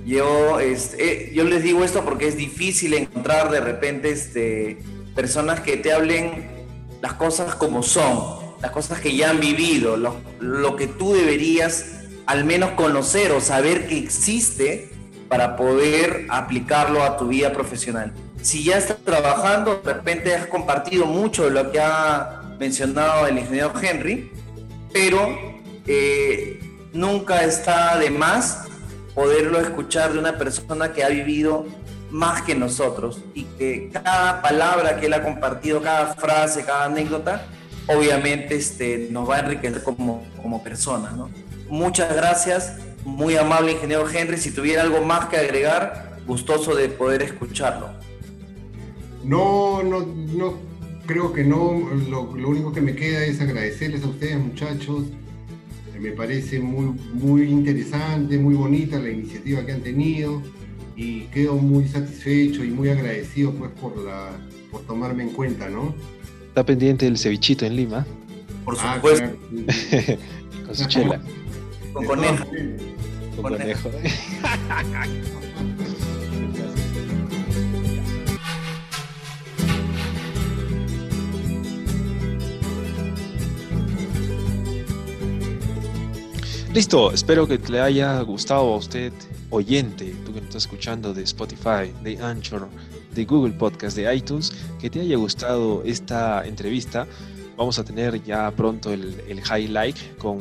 Yo, este, yo les digo esto porque es difícil encontrar de repente este, personas que te hablen las cosas como son, las cosas que ya han vivido, lo, lo que tú deberías al menos conocer o saber que existe para poder aplicarlo a tu vida profesional. Si ya estás trabajando, de repente has compartido mucho de lo que ha mencionado el ingeniero Henry, pero eh, nunca está de más poderlo escuchar de una persona que ha vivido más que nosotros y que cada palabra que él ha compartido, cada frase, cada anécdota, obviamente este, nos va a enriquecer como, como personas. ¿no? Muchas gracias, muy amable ingeniero Henry. Si tuviera algo más que agregar, gustoso de poder escucharlo. No, no, no, creo que no. Lo, único que me queda es agradecerles a ustedes, muchachos. Me parece muy, muy interesante, muy bonita la iniciativa que han tenido y quedo muy satisfecho y muy agradecido pues por la por tomarme en cuenta, ¿no? Está pendiente el cevichito en Lima. Por ah, supuesto. *laughs* Con su chela. Con conejo. Con conejo. *laughs* Listo, espero que le haya gustado a usted oyente, tú que nos estás escuchando de Spotify, de Anchor, de Google Podcast, de iTunes, que te haya gustado esta entrevista. Vamos a tener ya pronto el, el highlight con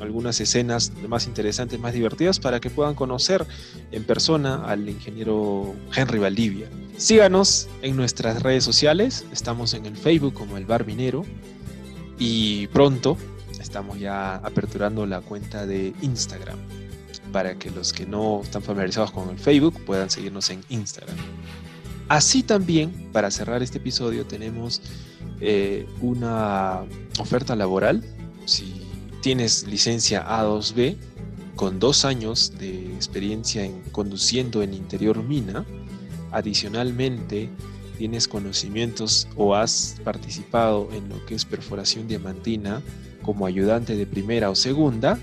algunas escenas más interesantes, más divertidas, para que puedan conocer en persona al ingeniero Henry Valdivia. Síganos en nuestras redes sociales, estamos en el Facebook como el Bar Minero y pronto estamos ya aperturando la cuenta de Instagram para que los que no están familiarizados con el Facebook puedan seguirnos en Instagram. Así también, para cerrar este episodio, tenemos eh, una oferta laboral. Si tienes licencia A2B con dos años de experiencia en conduciendo en interior mina, adicionalmente tienes conocimientos o has participado en lo que es perforación diamantina como ayudante de primera o segunda,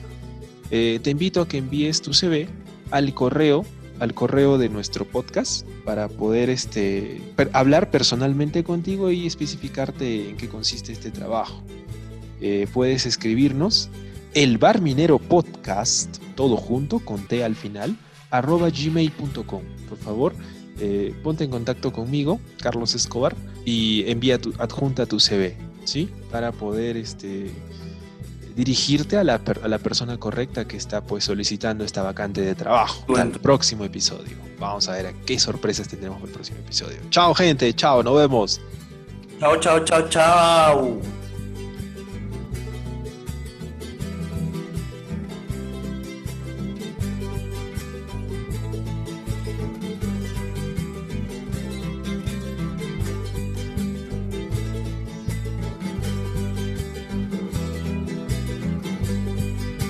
eh, te invito a que envíes tu CV al correo al correo de nuestro podcast para poder este, hablar personalmente contigo y especificarte en qué consiste este trabajo. Eh, puedes escribirnos el bar minero podcast, todo junto, con T al final, arroba gmail.com. Por favor, eh, ponte en contacto conmigo, Carlos Escobar, y envía tu, adjunta tu CV, ¿sí? Para poder este, dirigirte a la, a la, persona correcta que está pues solicitando esta vacante de trabajo. Hasta el próximo episodio. Vamos a ver a qué sorpresas tendremos en el próximo episodio. Chao gente, chao, nos vemos. Chao, chao, chao, chao.